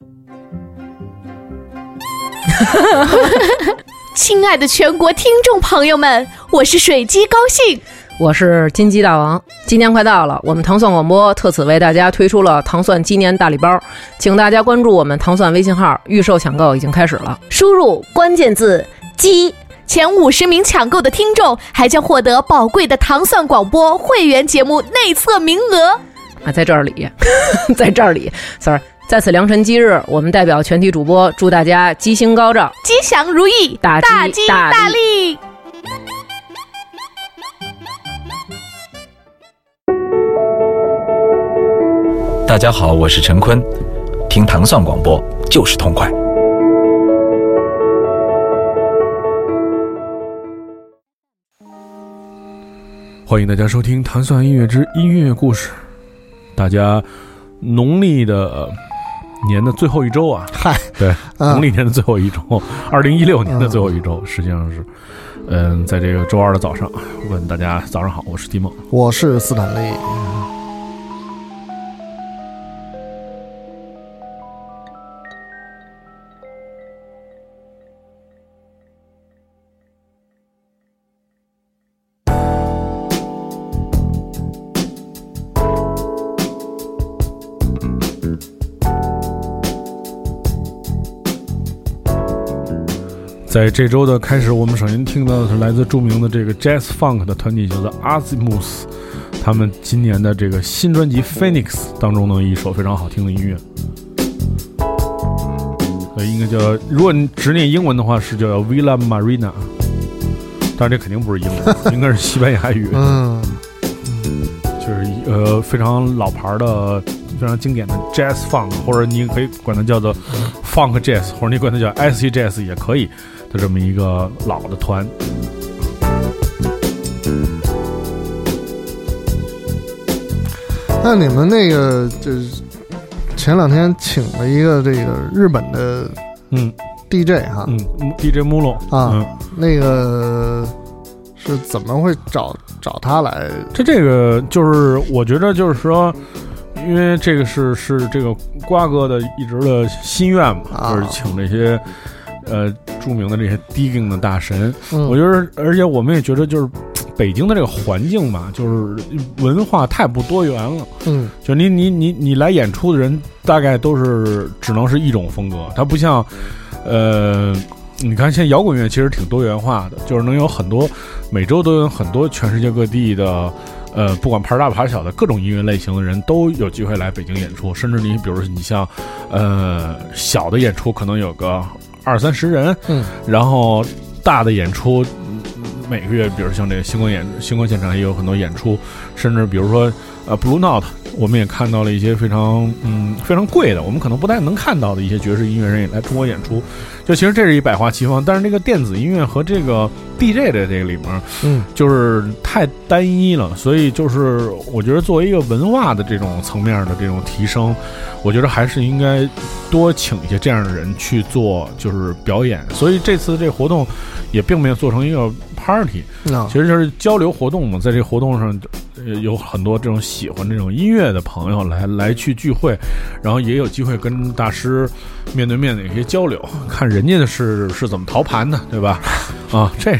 亲爱的全国听众朋友们，我是水鸡高兴，我是金鸡大王。今年快到了，我们糖蒜广播特此为大家推出了糖蒜鸡年大礼包，请大家关注我们糖蒜微信号，预售抢购已经开始了。输入关键字“鸡”，前五十名抢购的听众还将获得宝贵的糖蒜广播会员节目内测名额。啊，在这里，在这里，sorry。在此良辰吉日，我们代表全体主播祝大家吉星高照、吉祥如意、大吉大利。大家好，我是陈坤，听糖蒜广播就是痛快。欢迎大家收听《糖蒜音乐之音乐故事》，大家农历的。年的最后一周啊，嗨，对，农历年的最后一周，二零一六年的最后一周，实际上是，嗯，在这个周二的早上，问大家早上好，我是蒂梦，我是斯坦利。在这周的开始，我们首先听到的是来自著名的这个 Jazz Funk 的团体，叫做 Azimuth，他们今年的这个新专辑《Phoenix》当中的一首非常好听的音乐，呃，应该叫，如果你直念英文的话是叫 Villa Marina，但是这肯定不是英文，应该是西班牙语，嗯，就是呃非常老牌的、非常经典的 Jazz Funk，或者你可以管它叫做 Funk Jazz，或者你管它叫 Acid Jazz 也可以。的这么一个老的团，那你们那个就是前两天请了一个这个日本的嗯 DJ 哈，嗯 DJ 木洛啊，那个是怎么会找找他来？这这个就是我觉得就是说，因为这个是是这个瓜哥的一直的心愿嘛，就是请这些。呃，著名的这些 digging 的大神，我觉得，而且我们也觉得，就是北京的这个环境嘛，就是文化太不多元了。嗯，就你你你你来演出的人，大概都是只能是一种风格，它不像，呃，你看现在摇滚乐其实挺多元化的，就是能有很多每周都有很多全世界各地的，呃，不管牌大牌小的各种音乐类型的人都有机会来北京演出，甚至你比如你像，呃，小的演出可能有个。二三十人，嗯，然后大的演出，每个月，比如像这个星光演星光现场也有很多演出，甚至比如说呃，Blue Note，我们也看到了一些非常嗯非常贵的，我们可能不太能看到的一些爵士音乐人也来中国演出。就其实这是一百花齐放，但是这个电子音乐和这个 DJ 的这个里面，嗯，就是太单一了，所以就是我觉得作为一个文化的这种层面的这种提升，我觉得还是应该多请一些这样的人去做，就是表演。所以这次这活动也并没有做成一个 party，其实就是交流活动嘛，在这活动上。有很多这种喜欢这种音乐的朋友来来去聚会，然后也有机会跟大师面对面的一些交流，看人家的是是怎么淘盘的，对吧？啊，这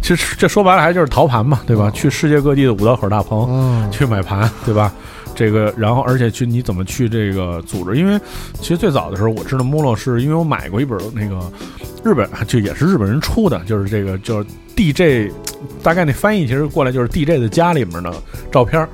其实这说白了还就是淘盘嘛，对吧？去世界各地的五道口大棚去买盘，对吧？这个，然后而且去你怎么去这个组织？因为其实最早的时候我知道穆洛是因为我买过一本那个日本就也是日本人出的，就是这个就是 DJ，大概那翻译其实过来就是 DJ 的家里面的照片。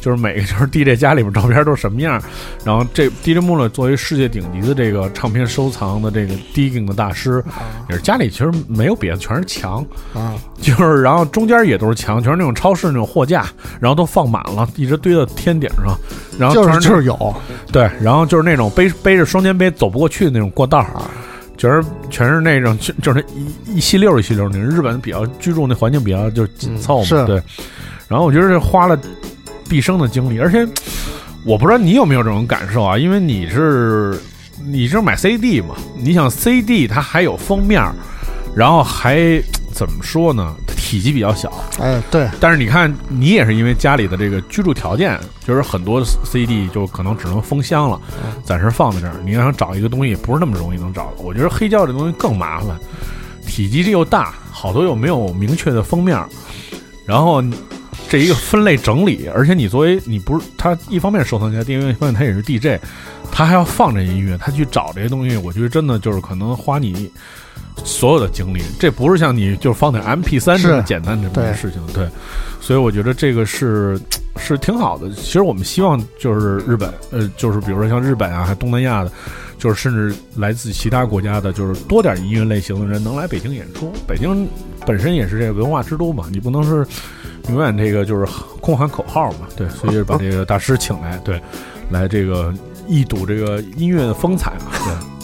就是每个就是 DJ 家里边照片都是什么样，然后这 DJ 穆勒作为世界顶级的这个唱片收藏的这个 digging 的大师，也是家里其实没有别的，全是墙。啊，就是然后中间也都是墙，全是那种超市那种货架，然后都放满了，一直堆到天顶上，然后就是就是有，对，然后就是那种背背着双肩背走不过去的那种过道，全是全是那种 就是一一细溜一细溜那日本比较居住那环境比较就是紧凑嘛，对，然后我觉得这花了。毕生的经历，而且我不知道你有没有这种感受啊？因为你是你是买 CD 嘛？你想 CD 它还有封面，然后还怎么说呢？体积比较小。哎，对，但是你看，你也是因为家里的这个居住条件，就是很多 CD 就可能只能封箱了，暂时放在这儿。你要想找一个东西，不是那么容易能找的。我觉得黑胶这东西更麻烦，体积又大，好多又没有明确的封面，然后这一个分类整理，而且你作为你不是他，一方面收藏家，另一方面他也是 DJ，他还要放这音乐，他去找这些东西，我觉得真的就是可能花你所有的精力，这不是像你就放点 MP 三这么简单这么对件事情，对，所以我觉得这个是是挺好的。其实我们希望就是日本，呃，就是比如说像日本啊，还东南亚的，就是甚至来自其他国家的，就是多点音乐类型的人能来北京演出。北京本身也是这个文化之都嘛，你不能是永远这个就是空喊口号嘛，对，所以把这个大师请来，对，来这个一睹这个音乐的风采嘛，对。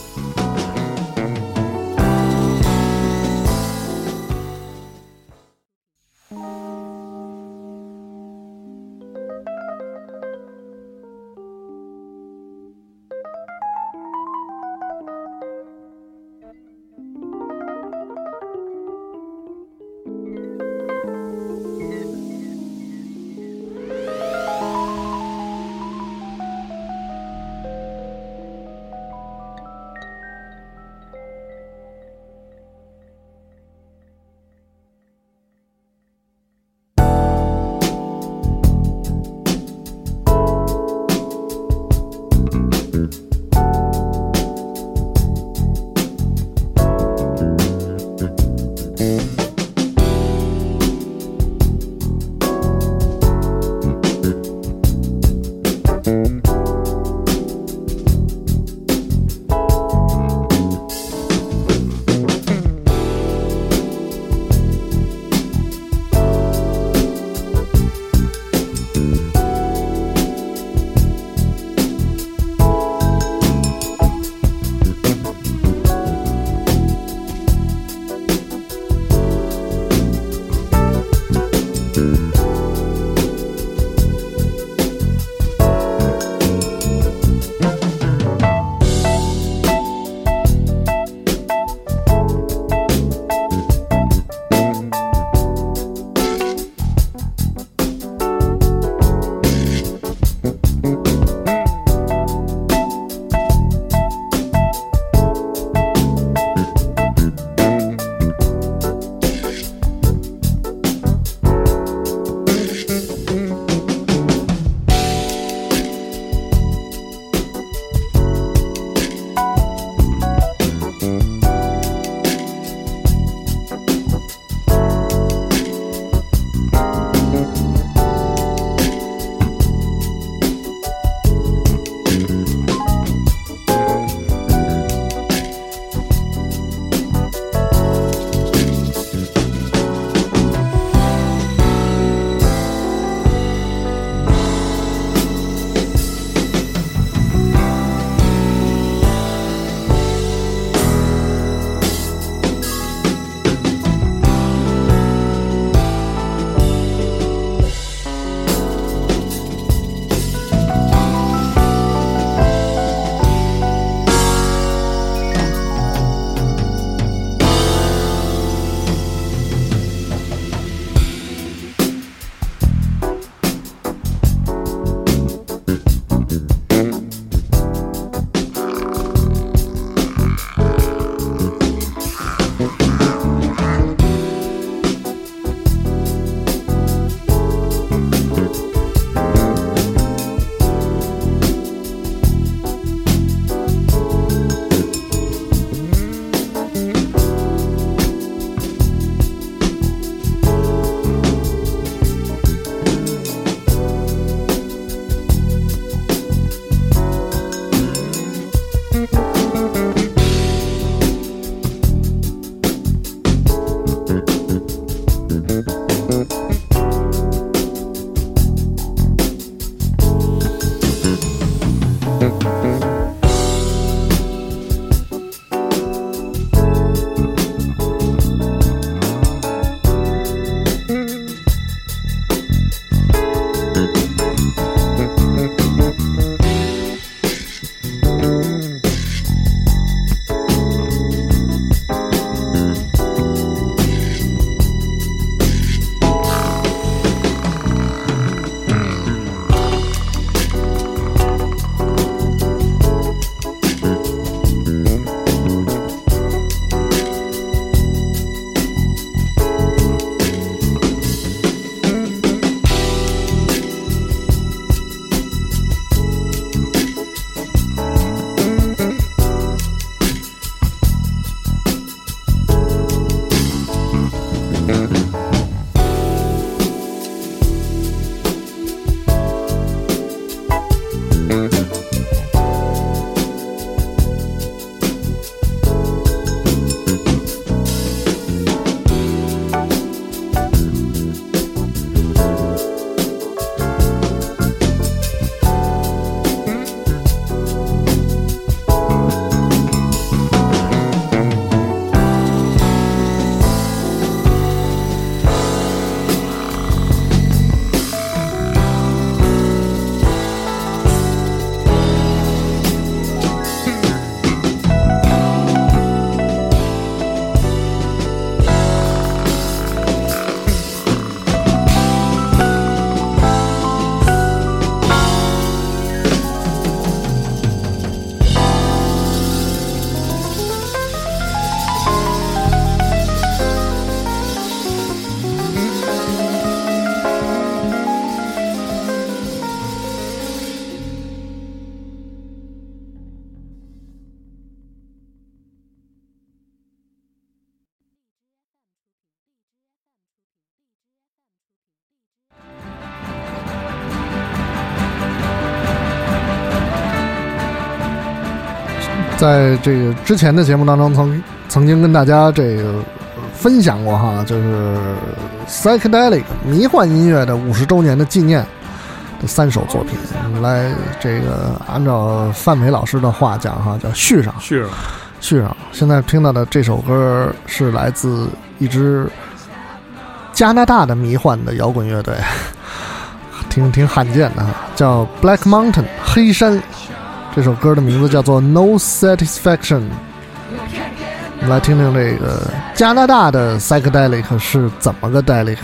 在这个之前的节目当中，曾曾经跟大家这个分享过哈，就是 psychedelic 迷幻音乐的五十周年的纪念的三首作品，来这个按照范伟老师的话讲哈，叫续上续上续上。现在听到的这首歌是来自一支加拿大的迷幻的摇滚乐队，挺挺罕见的哈，叫 Black Mountain 黑山。这首歌的名字叫做《No Satisfaction》。我们来听听这个加拿大的 psychedelic 是怎么个 delic。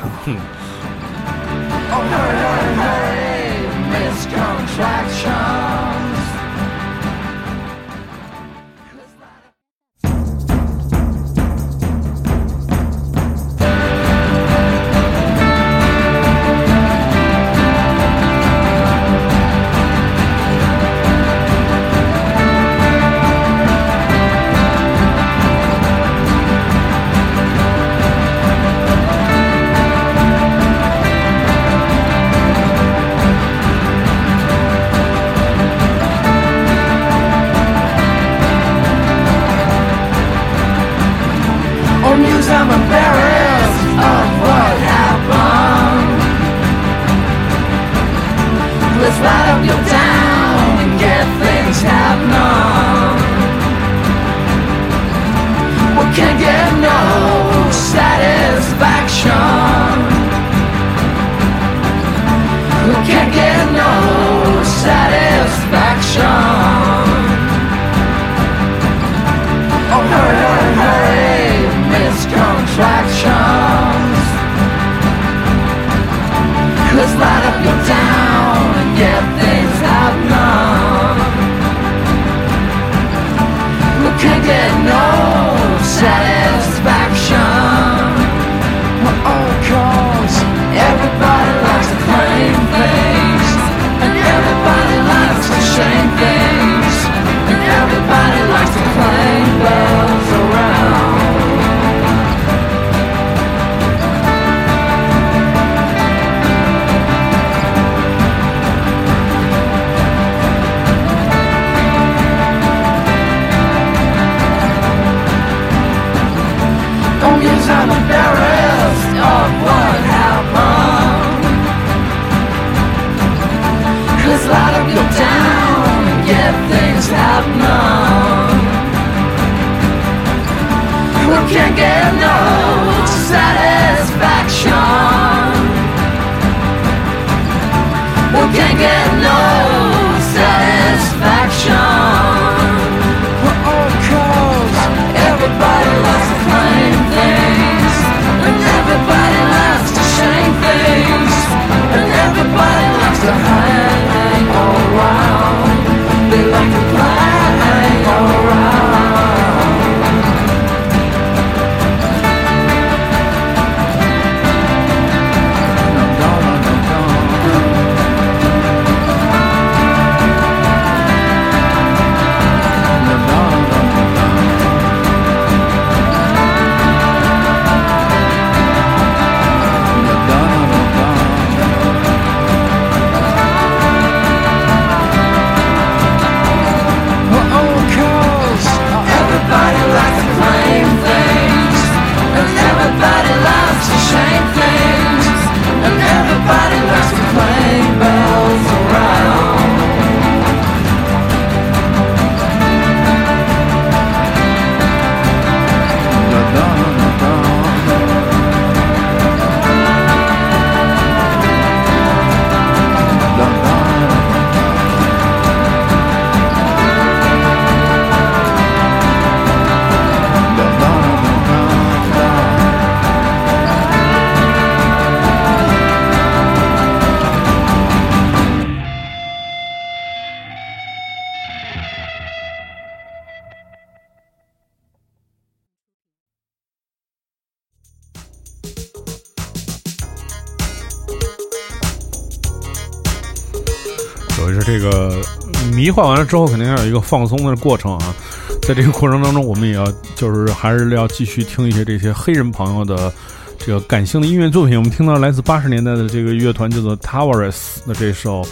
迷幻完了之后，肯定要有一个放松的过程啊。在这个过程当中，我们也要就是还是要继续听一些这些黑人朋友的这个感性的音乐作品。我们听到来自八十年代的这个乐团叫做 Towers 的这首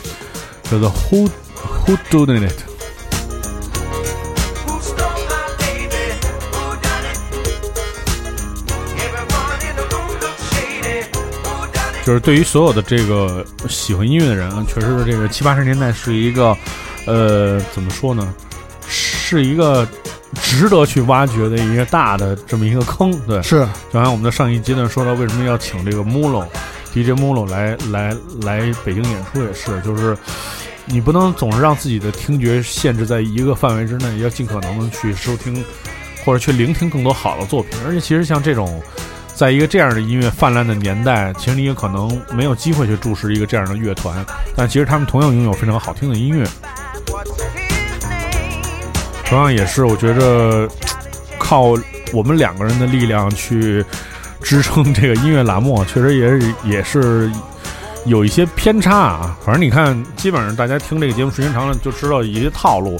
叫做 Who Who Did It。就是对于所有的这个喜欢音乐的人，确实是这个七八十年代是一个呃，怎么说呢，是一个值得去挖掘的一个大的这么一个坑。对，是就像我们的上一阶段说到，为什么要请这个 Mulo DJ Mulo 来来来北京演出，也是就是。你不能总是让自己的听觉限制在一个范围之内，要尽可能的去收听，或者去聆听更多好的作品。而且，其实像这种，在一个这样的音乐泛滥的年代，其实你也可能没有机会去注视一个这样的乐团，但其实他们同样拥有非常好听的音乐。同样也是，我觉着靠我们两个人的力量去支撑这个音乐栏目，确实也是也是。有一些偏差啊，反正你看，基本上大家听这个节目时间长了，就知道一些套路。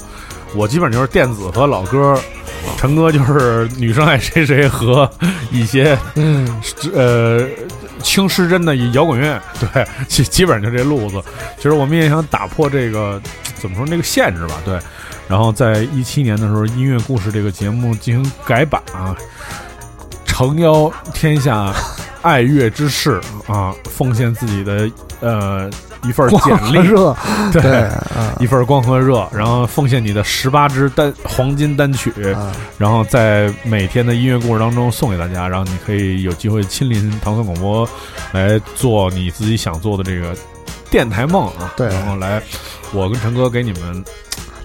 我基本就是电子和老歌，陈哥就是女生爱谁谁和一些嗯呃轻失真的摇滚乐，对，基基本上就这路子。其实我们也想打破这个怎么说那个限制吧，对。然后在一七年的时候，音乐故事这个节目进行改版啊，诚邀天下。爱乐之士啊，奉献自己的呃一份简历，热对，一份 光和热，然后奉献你的十八支单黄金单曲，然后在每天的音乐故事当中送给大家，然后你可以有机会亲临唐宋广播来做你自己想做的这个电台梦啊，对，然后来我跟陈哥给你们。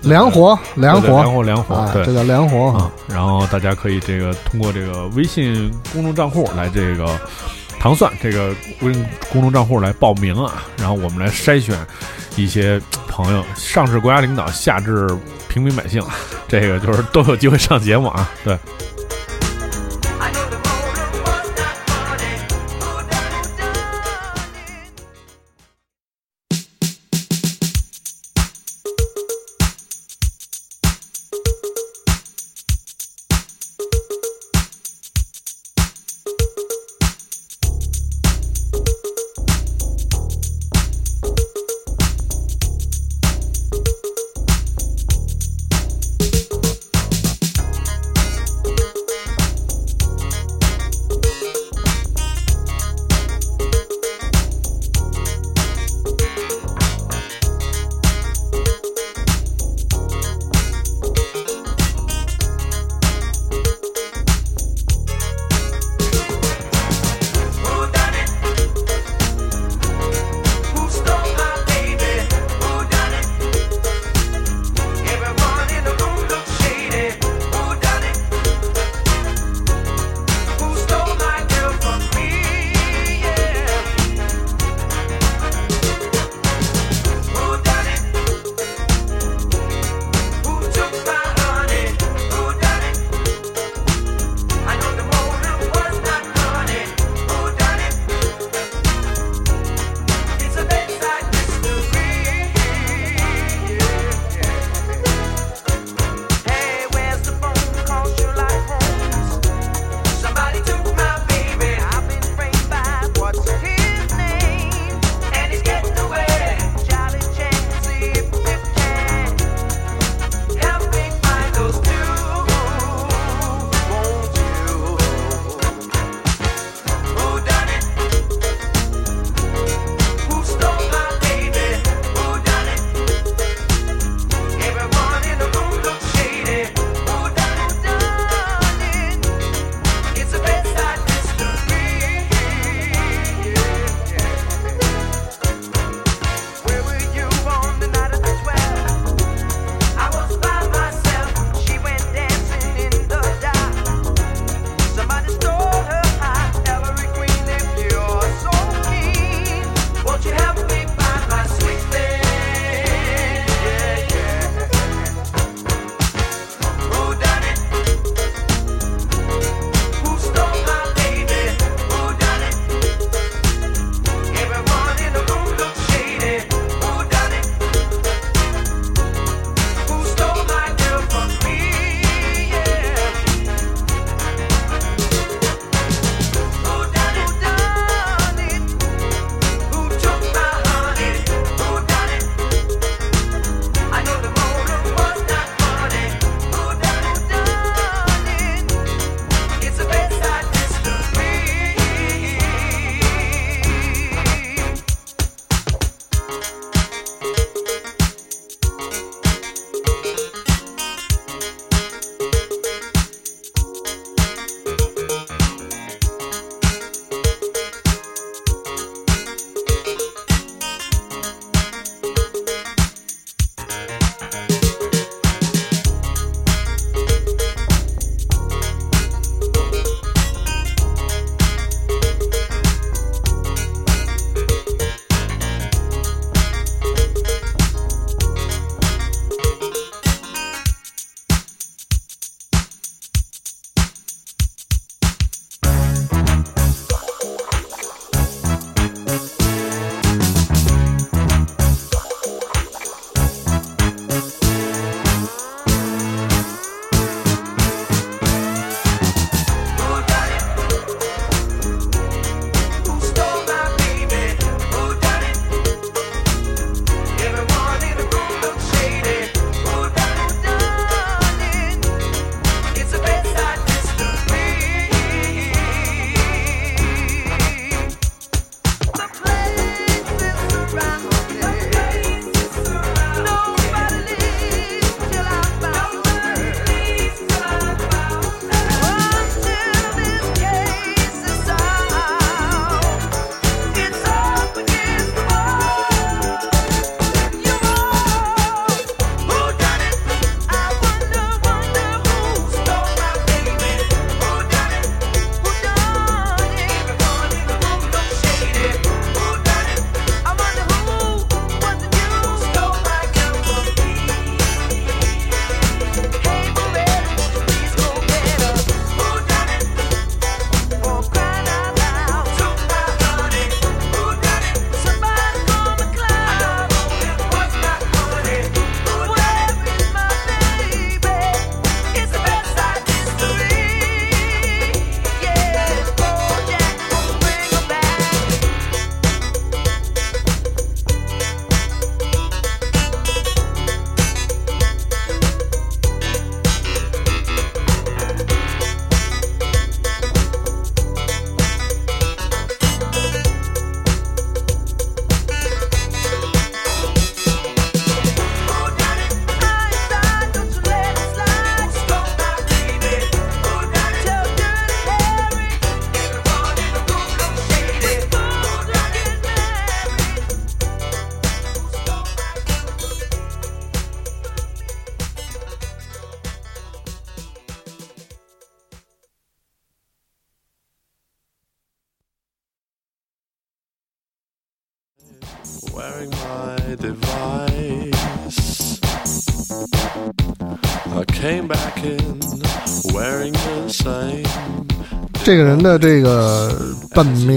良活，凉活，凉活，凉活，对，这叫凉活啊。然后大家可以这个通过这个微信公众账户来这个糖蒜这个微信公众账户来报名啊。然后我们来筛选一些朋友，上至国家领导，下至平民百姓，这个就是都有机会上节目啊。对。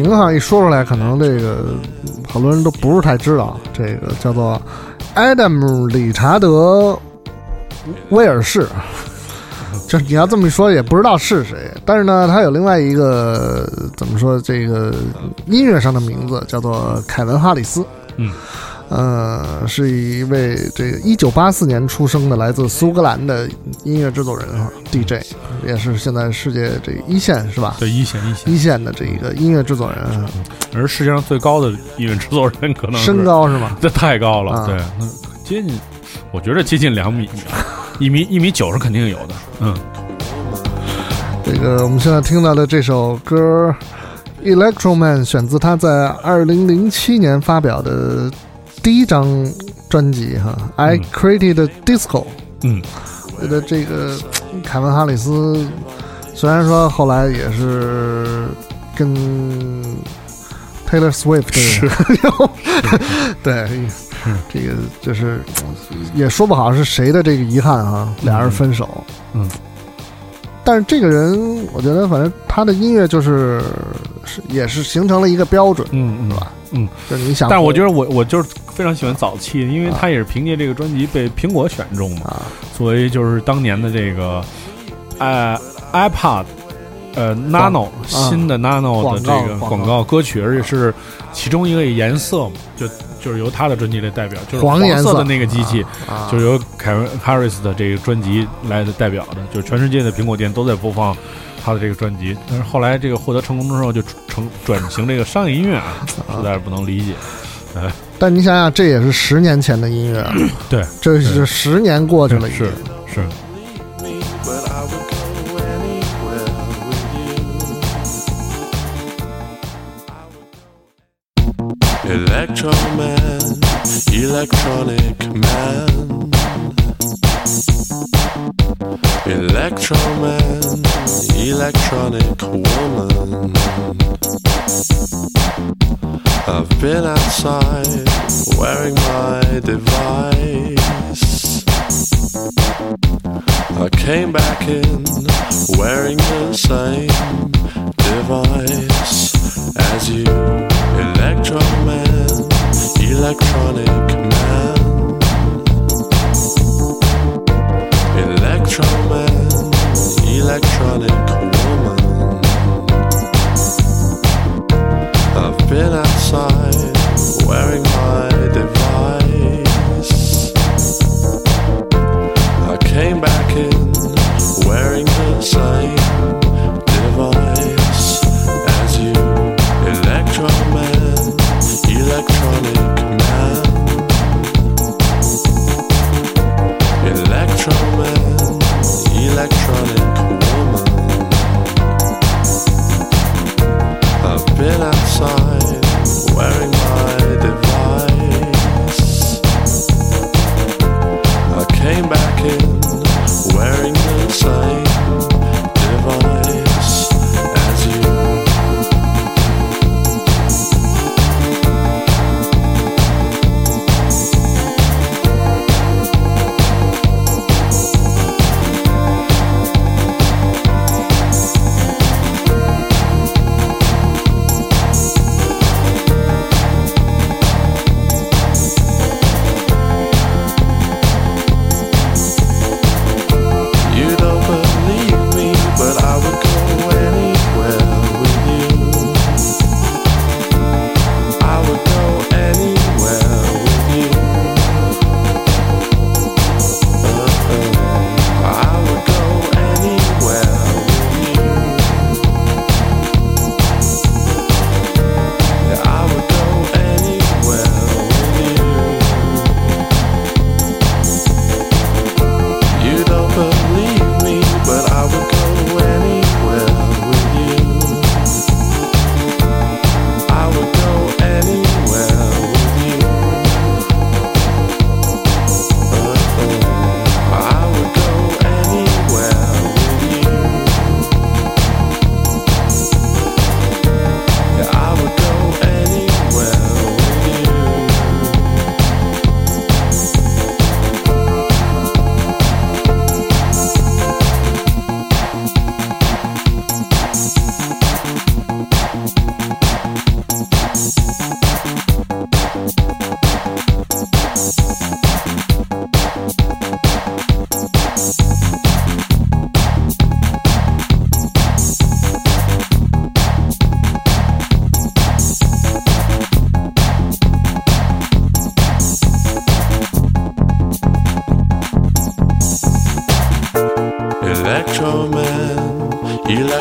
本名哈，一说出来，可能这个好多人都不是太知道。这个叫做 Adam 理查德威尔士，就是你要这么一说，也不知道是谁。但是呢，他有另外一个怎么说，这个音乐上的名字叫做凯文哈里斯。嗯，呃，是一位这个一九八四年出生的来自苏格兰的音乐制作人啊，DJ，也是现在世界这一线是吧？对一线一线，一线的这一个音乐制作人啊，而世界上最高的音乐制作人可能身，高是吗？这太高了，啊。对，那接近，我觉得接近两米，一米一米九是肯定有的，嗯，这个我们现在听到的这首歌《Electro Man》选自他在二零零七年发表的第一张专辑哈，I Created Disco》。嗯，我觉得这个凯文哈里斯虽然说后来也是跟 Taylor Swift 是。对，这个就是也说不好是谁的这个遗憾啊，俩人分手。嗯，但是这个人，我觉得反正他的音乐就是是也是形成了一个标准，嗯嗯是吧？嗯，就是你想，但是我觉得我我就是非常喜欢早期，因为他也是凭借这个专辑被苹果选中嘛，啊，作为就是当年的这个，呃，iPad 呃，Nano 新的 Nano 的这个广告歌曲，而且是其中一个颜色嘛，就就是由他的专辑来代表，就是黄颜色色的那个机器，啊，就是由凯文 Harris 的这个专辑来的代表的，就是全世界的苹果店都在播放他的这个专辑。但是后来这个获得成功之后，就成转型这个商业音乐啊，实在是不能理解。但你想想，这也是十年前的音乐啊，对，这是十年过去了，是是，Electro man, electronic man. Electro man, electronic woman. I've been outside wearing my device. I came back in wearing the same device as you. Electro man, electronic man. Electro man, electronic woman. I've been outside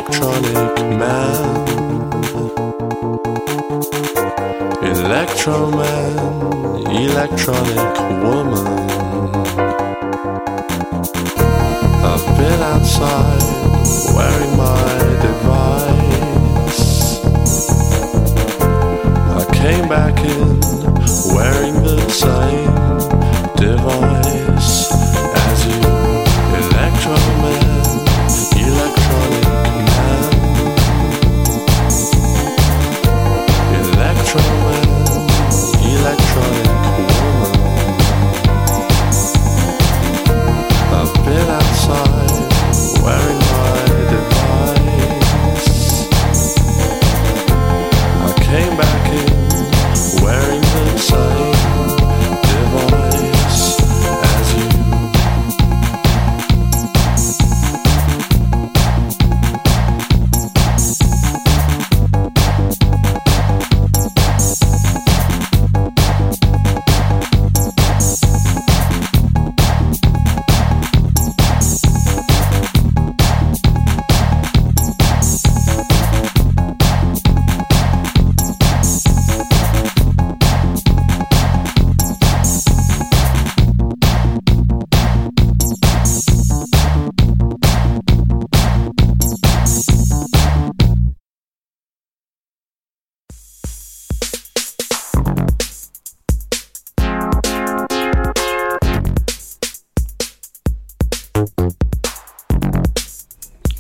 electronic man. Electro electronic woman. I've been outside wearing my device. I came back in wearing the same device as you. Electro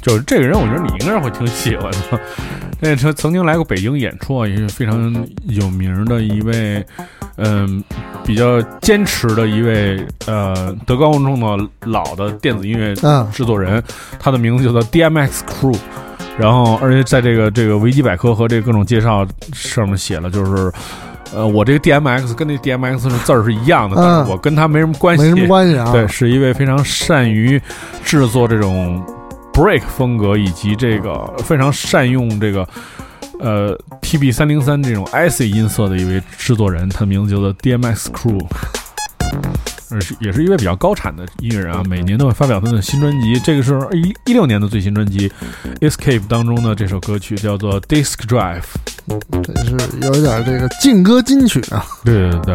就是这个人，我觉得你应该是会挺喜欢的。这曾曾经来过北京演出啊，也是非常有名的一位，嗯、比较坚持的一位呃德高望重的老的电子音乐嗯制作人，他的名字叫做 DMX Crew。然后，而且在这个这个维基百科和这个各种介绍上面写了，就是，呃，我这个 DMX 跟那 DMX 的字儿是一样的，但嗯是我跟他没什么关系，没什么关系啊。对，是一位非常善于制作这种 break 风格，以及这个非常善用这个呃 TB 三零三这种 IC 音色的一位制作人，他的名字叫做 DMX Crew。呃，是也是一位比较高产的音乐人啊，每年都会发表他的新专辑。这个是一一六年的最新专辑《Escape》当中的这首歌曲叫做《Disc Drive》。这是有一点这个劲歌金曲啊。对对对，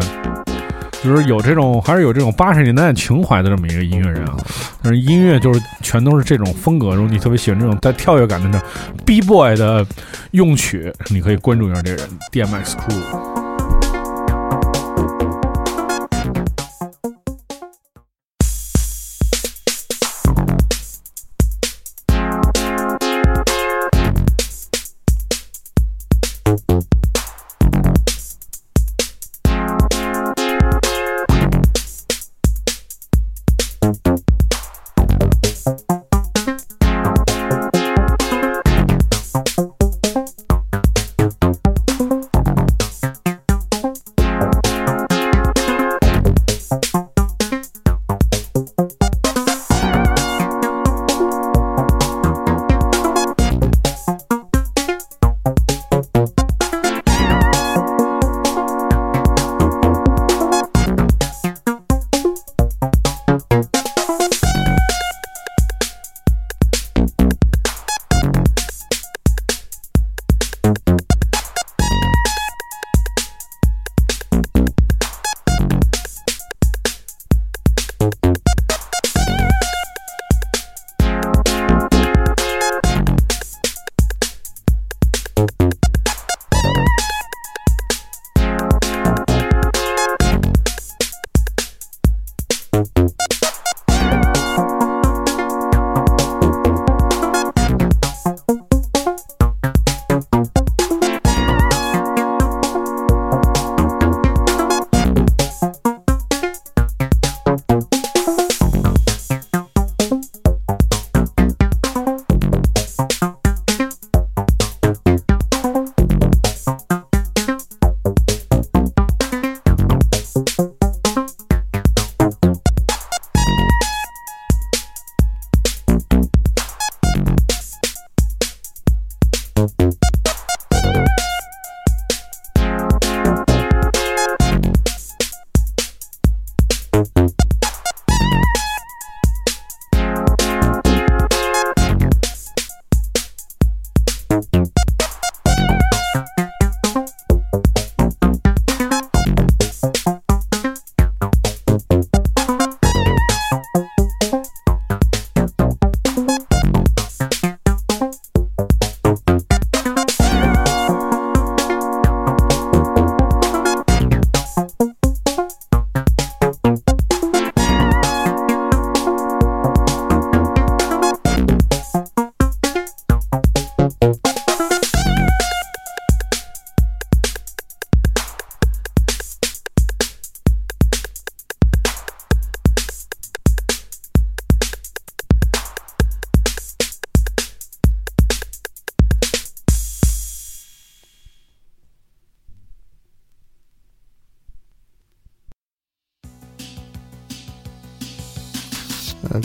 就是有这种还是有这种八十年代情怀的这么一个音乐人啊。但是音乐就是全都是这种风格，如果你特别喜欢这种带跳跃感的这 B boy 的用曲，你可以关注一下这人 DMX Crew。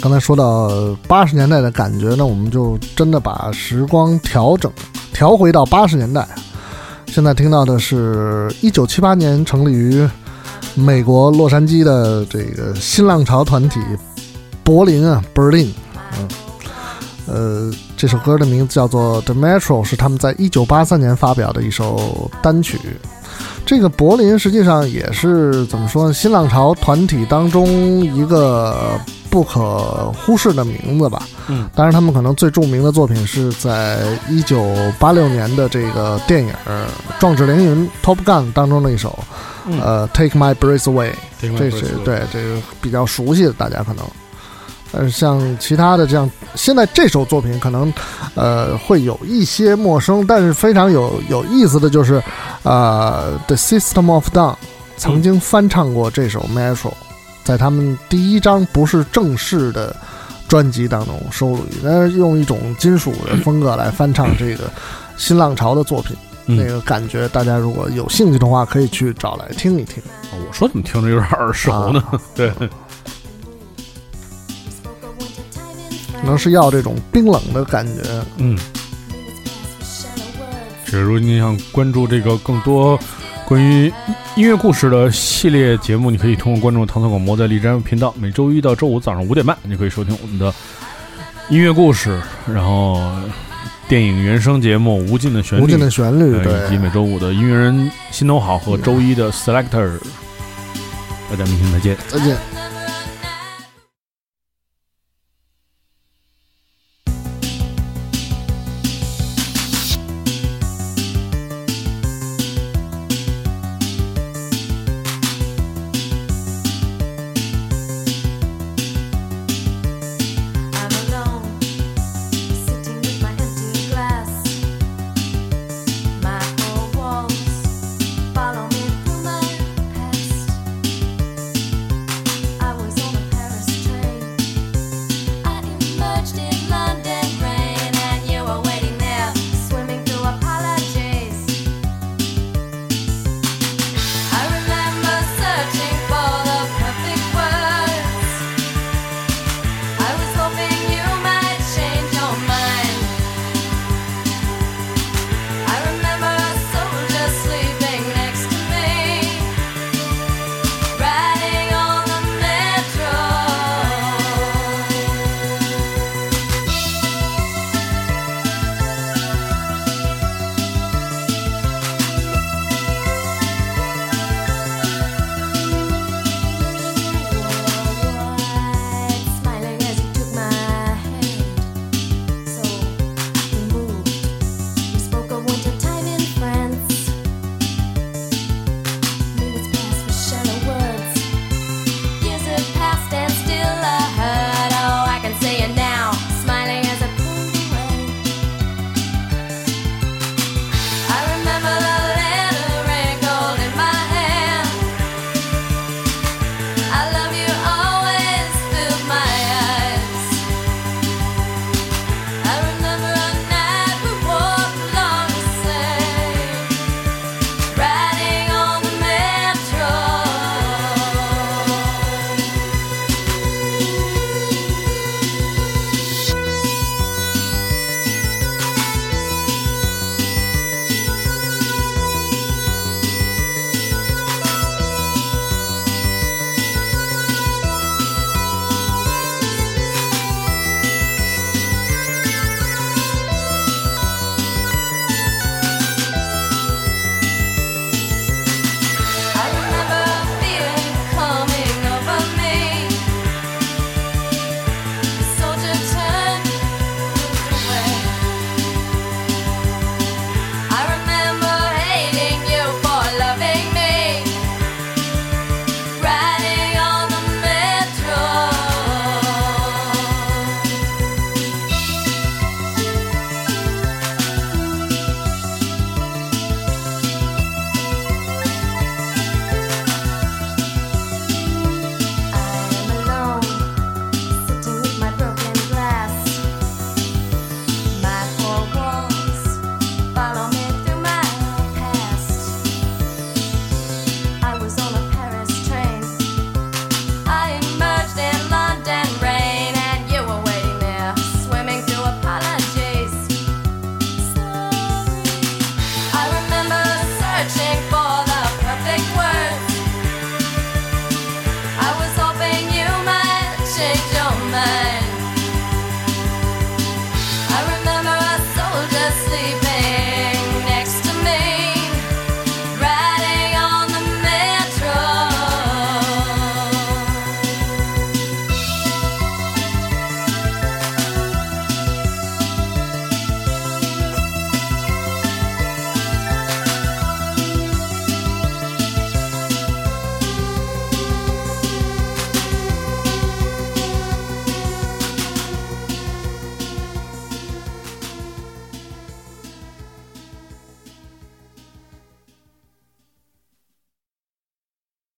刚才说到八十年代的感觉呢，我们就真的把时光调整调回到八十年代。现在听到的是一九七八年成立于美国洛杉矶的这个新浪潮团体柏林啊，Berlin，嗯，呃，这首歌的名字叫做《The Metro》，是他们在一九八三年发表的一首单曲。这个柏林实际上也是怎么说呢？新浪潮团体当中一个不可忽视的名字吧。嗯，当然他们可能最著名的作品是在一九八六年的这个电影《壮志凌云》（Top Gun） 当中的一首，嗯呃，《Take My Breath Away》。Take My 这是对这个比较熟悉的，大家可能。但是像其他的这样，现在这首作品可能，呃，会有一些陌生，但是非常有有意思的就是，呃，The System of Down 曾经翻唱过这首 Metro，在他们第一张不是正式的专辑当中收录，但是用一种金属的风格来翻唱这个新浪潮的作品，嗯那个感觉大家如果有兴趣的话，可以去找来听一听。我说怎么听着有点耳熟呢？对，可能是要这种冰冷的感觉。嗯，假如你想关注这个更多关于音乐故事的系列节目，你可以通过关注唐宋广播在荔枝频道，每周一到周五早上五点半，你可以收听我们的音乐故事，然后电影原声节目《无尽的旋律》，无尽的旋律，呃以及，每周五的音乐人心头好和周一的 Selector。大家明天再见。再见。